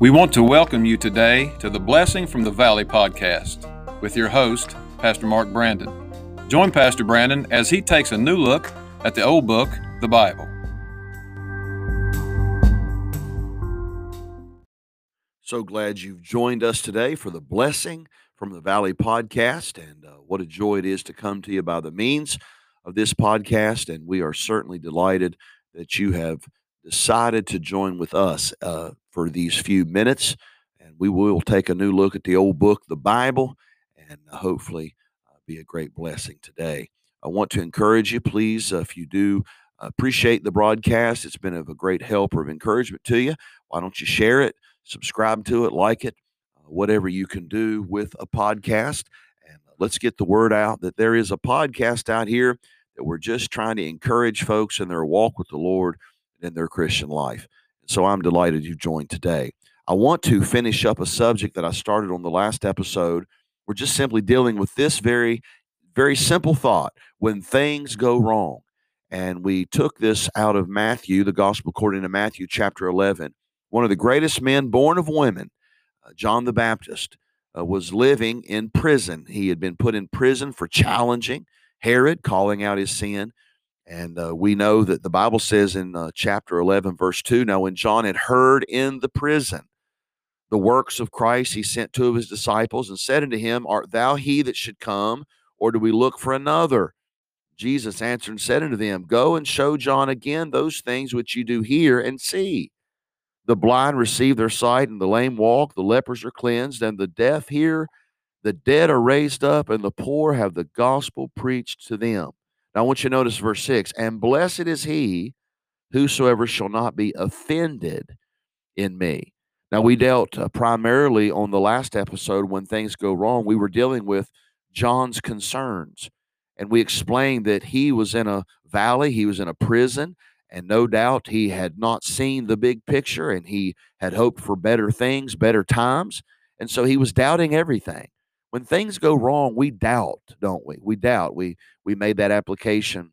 We want to welcome you today to the Blessing from the Valley podcast with your host, Pastor Mark Brandon. Join Pastor Brandon as he takes a new look at the old book, the Bible. So glad you've joined us today for the Blessing from the Valley podcast. And uh, what a joy it is to come to you by the means of this podcast. And we are certainly delighted that you have decided to join with us uh, for these few minutes. And we will take a new look at the old book, the Bible, and uh, hopefully uh, be a great blessing today. I want to encourage you, please, uh, if you do appreciate the broadcast, it's been of a great help or of encouragement to you. Why don't you share it, subscribe to it, like it, uh, whatever you can do with a podcast. And let's get the word out that there is a podcast out here that we're just trying to encourage folks in their walk with the Lord in their Christian life. So I'm delighted you joined today. I want to finish up a subject that I started on the last episode. We're just simply dealing with this very, very simple thought when things go wrong. And we took this out of Matthew, the gospel according to Matthew chapter 11. One of the greatest men born of women, uh, John the Baptist, uh, was living in prison. He had been put in prison for challenging Herod, calling out his sin. And uh, we know that the Bible says in uh, chapter 11, verse 2 Now, when John had heard in the prison the works of Christ, he sent two of his disciples and said unto him, Art thou he that should come, or do we look for another? Jesus answered and said unto them, Go and show John again those things which you do hear and see. The blind receive their sight, and the lame walk, the lepers are cleansed, and the deaf hear, the dead are raised up, and the poor have the gospel preached to them. Now, I want you to notice verse 6 And blessed is he whosoever shall not be offended in me. Now, we dealt uh, primarily on the last episode when things go wrong, we were dealing with John's concerns. And we explained that he was in a valley, he was in a prison, and no doubt he had not seen the big picture and he had hoped for better things, better times. And so he was doubting everything when things go wrong, we doubt, don't we? We doubt. We we made that application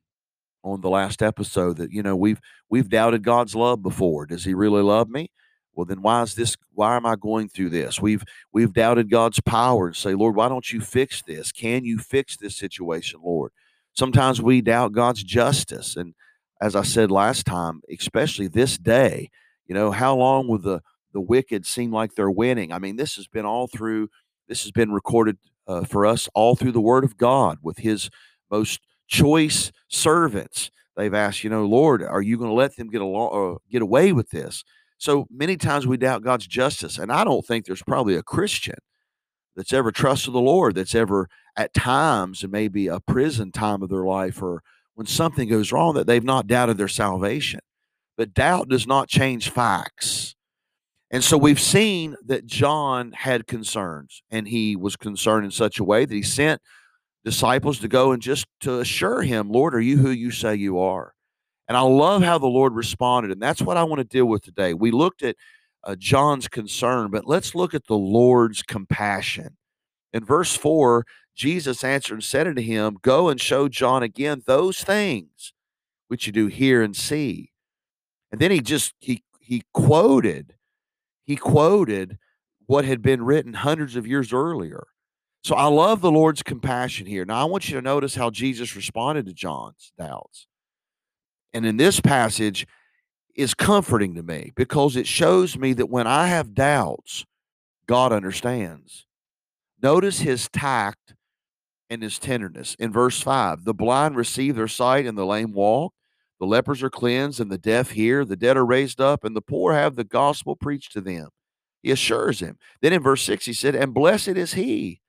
on the last episode that you know we've we've doubted God's love before. Does He really love me? Well, then why is this? Why am I going through this? We've we've doubted God's power and say, Lord, why don't you fix this? Can you fix this situation, Lord? Sometimes we doubt God's justice, and as I said last time, especially this day, you know, how long will the the wicked seem like they're winning? I mean, this has been all through this has been recorded uh, for us all through the Word of God with His most choice servants. They've asked, you know, Lord, are you going to let them get along, uh, get away with this? So many times we doubt God's justice, and I don't think there's probably a Christian that's ever trusted the Lord that's ever at times and maybe a prison time of their life or when something goes wrong that they've not doubted their salvation. But doubt does not change facts. And so we've seen that John had concerns, and he was concerned in such a way that he sent disciples to go and just to assure him, Lord, are you who you say you are? And I love how the Lord responded. And that's what I want to deal with today. We looked at uh, John's concern, but let's look at the Lord's compassion. In verse 4, Jesus answered and said unto him, Go and show John again those things which you do hear and see. And then he just he he quoted he quoted what had been written hundreds of years earlier. So I love the Lord's compassion here. Now I want you to notice how Jesus responded to John's doubts. And in this passage is comforting to me because it shows me that when I have doubts, God understands. Notice his tact and his tenderness. In verse 5, the blind receive their sight and the lame walk. The lepers are cleansed and the deaf hear, the dead are raised up, and the poor have the gospel preached to them. He assures him. Then in verse 6, he said, And blessed is he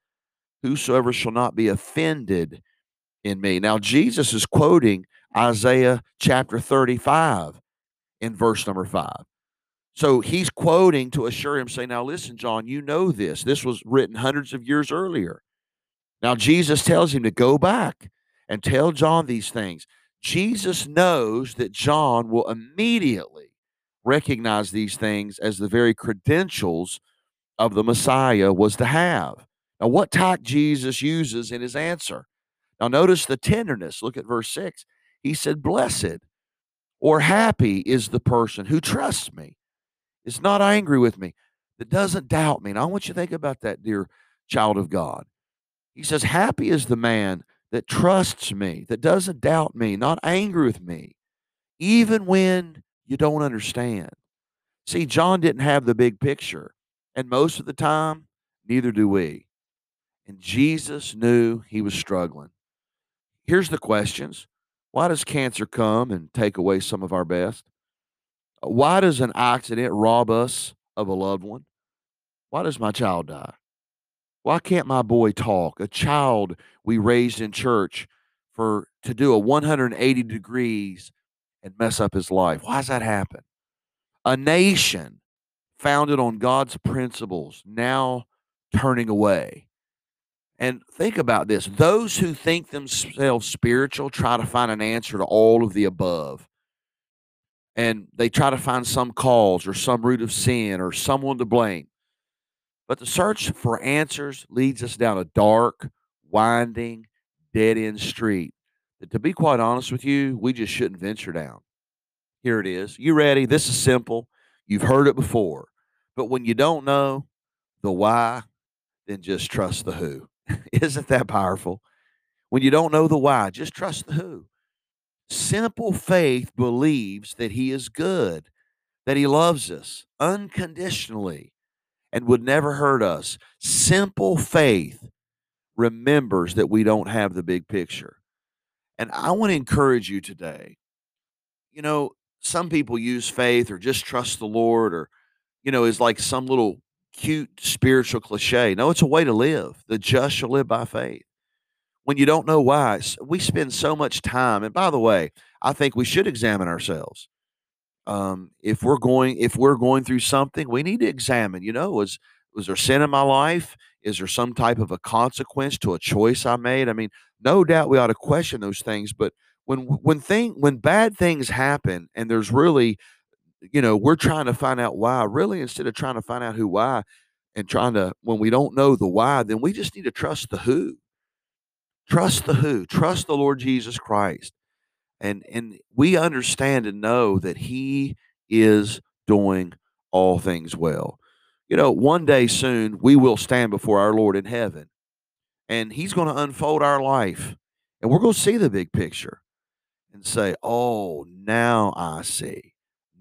whosoever shall not be offended in me. Now, Jesus is quoting Isaiah chapter 35 in verse number 5. So he's quoting to assure him, say, Now listen, John, you know this. This was written hundreds of years earlier. Now, Jesus tells him to go back and tell John these things. Jesus knows that John will immediately recognize these things as the very credentials of the Messiah was to have. Now, what tact Jesus uses in his answer? Now, notice the tenderness. Look at verse 6. He said, Blessed or happy is the person who trusts me, is not angry with me. that doesn't doubt me. And I want you to think about that, dear child of God. He says, Happy is the man that trusts me, that doesn't doubt me, not angry with me, mm-hmm. even when you don't understand. See, John didn't have the big picture. And most of the time, neither do we. And Jesus knew he was struggling. Here's the questions Why does cancer come and take away some of our best? Why does an accident rob us of a loved one? Why does my child die? Why can't my boy talk? A child we raised in church for to do a 180 degrees and mess up his life. Why does that happen? A nation founded on God's principles now turning away. And think about this those who think themselves spiritual try to find an answer to all of the above. And they try to find some cause or some root of sin or someone to blame. But the search for answers leads us down a dark, winding, dead end street that, to be quite honest with you, we just shouldn't venture down. Here it is. You ready? This is simple. You've heard it before. But when you don't know the why, then just trust the who. Isn't that powerful? When you don't know the why, just trust the who. Simple faith believes that He is good, that He loves us unconditionally, and would never hurt us. Simple faith remembers that we don't have the big picture. And I want to encourage you today. You know, some people use faith or just trust the Lord or, you know, is like some little cute spiritual cliche. No, it's a way to live. The just shall live by faith. When you don't know why, we spend so much time. And by the way, I think we should examine ourselves um, if we're going if we're going through something, we need to examine. You know, was was there sin in my life? Is there some type of a consequence to a choice I made? I mean, no doubt we ought to question those things. But when when thing when bad things happen and there's really, you know, we're trying to find out why. Really, instead of trying to find out who why, and trying to when we don't know the why, then we just need to trust the who. Trust the who. Trust the Lord Jesus Christ and and we understand and know that he is doing all things well. You know one day soon we will stand before our lord in heaven and he's going to unfold our life and we're going to see the big picture and say oh now i see.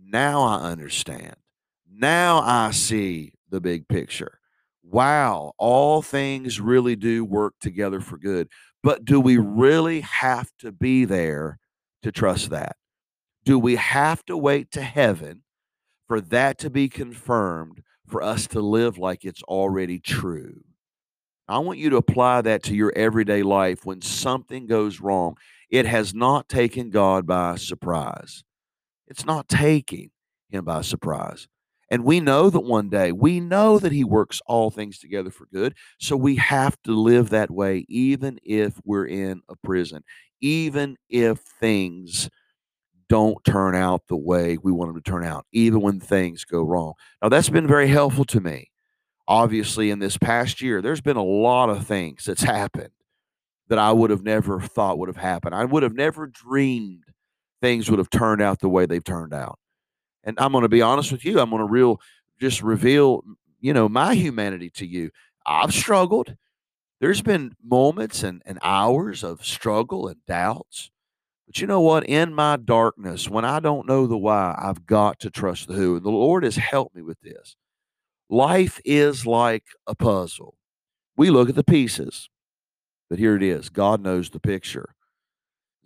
Now i understand. Now i see the big picture. Wow all things really do work together for good but do we really have to be there to trust that? Do we have to wait to heaven for that to be confirmed for us to live like it's already true? I want you to apply that to your everyday life when something goes wrong. It has not taken God by surprise. It's not taking him by surprise. And we know that one day, we know that he works all things together for good. So we have to live that way, even if we're in a prison, even if things don't turn out the way we want them to turn out, even when things go wrong. Now, that's been very helpful to me. Obviously, in this past year, there's been a lot of things that's happened that I would have never thought would have happened. I would have never dreamed things would have turned out the way they've turned out. And I'm going to be honest with you. I'm going to real just reveal, you know, my humanity to you. I've struggled there's been moments and, and hours of struggle and doubts. But you know what? In my darkness, when I don't know the why, I've got to trust the who. And the Lord has helped me with this. Life is like a puzzle. We look at the pieces, but here it is God knows the picture.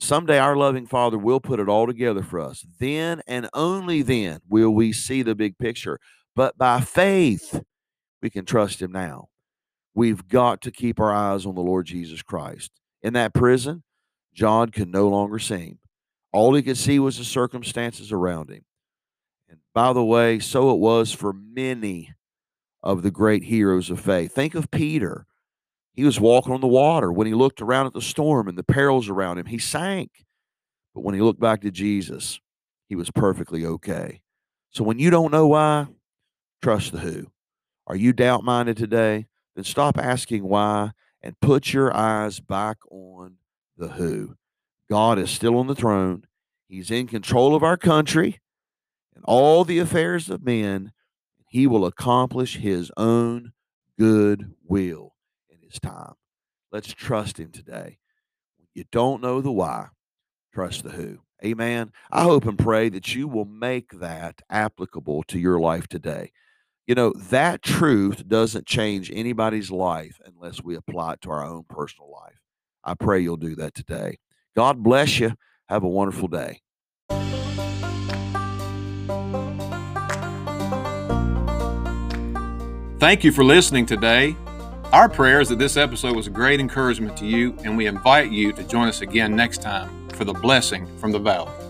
Someday our loving Father will put it all together for us. Then and only then will we see the big picture. But by faith, we can trust Him now. We've got to keep our eyes on the Lord Jesus Christ. In that prison, John could no longer see him. All he could see was the circumstances around him. And by the way, so it was for many of the great heroes of faith. Think of Peter. He was walking on the water. When he looked around at the storm and the perils around him, he sank. But when he looked back to Jesus, he was perfectly okay. So when you don't know why, trust the who. Are you doubt minded today? then stop asking why and put your eyes back on the who. God is still on the throne. He's in control of our country and all the affairs of men. He will accomplish His own good will His time. Let's trust Him today. You don't know the why, trust the who. Amen. I hope and pray that you will make that applicable to your life today. You know, that truth doesn't change anybody's life unless we apply it to our own personal life. I pray you'll do that today. God bless you. Have a wonderful day. Thank you for listening today. Our prayer is that this episode was a great encouragement to you, and we invite you to join us again next time for the blessing from the valley.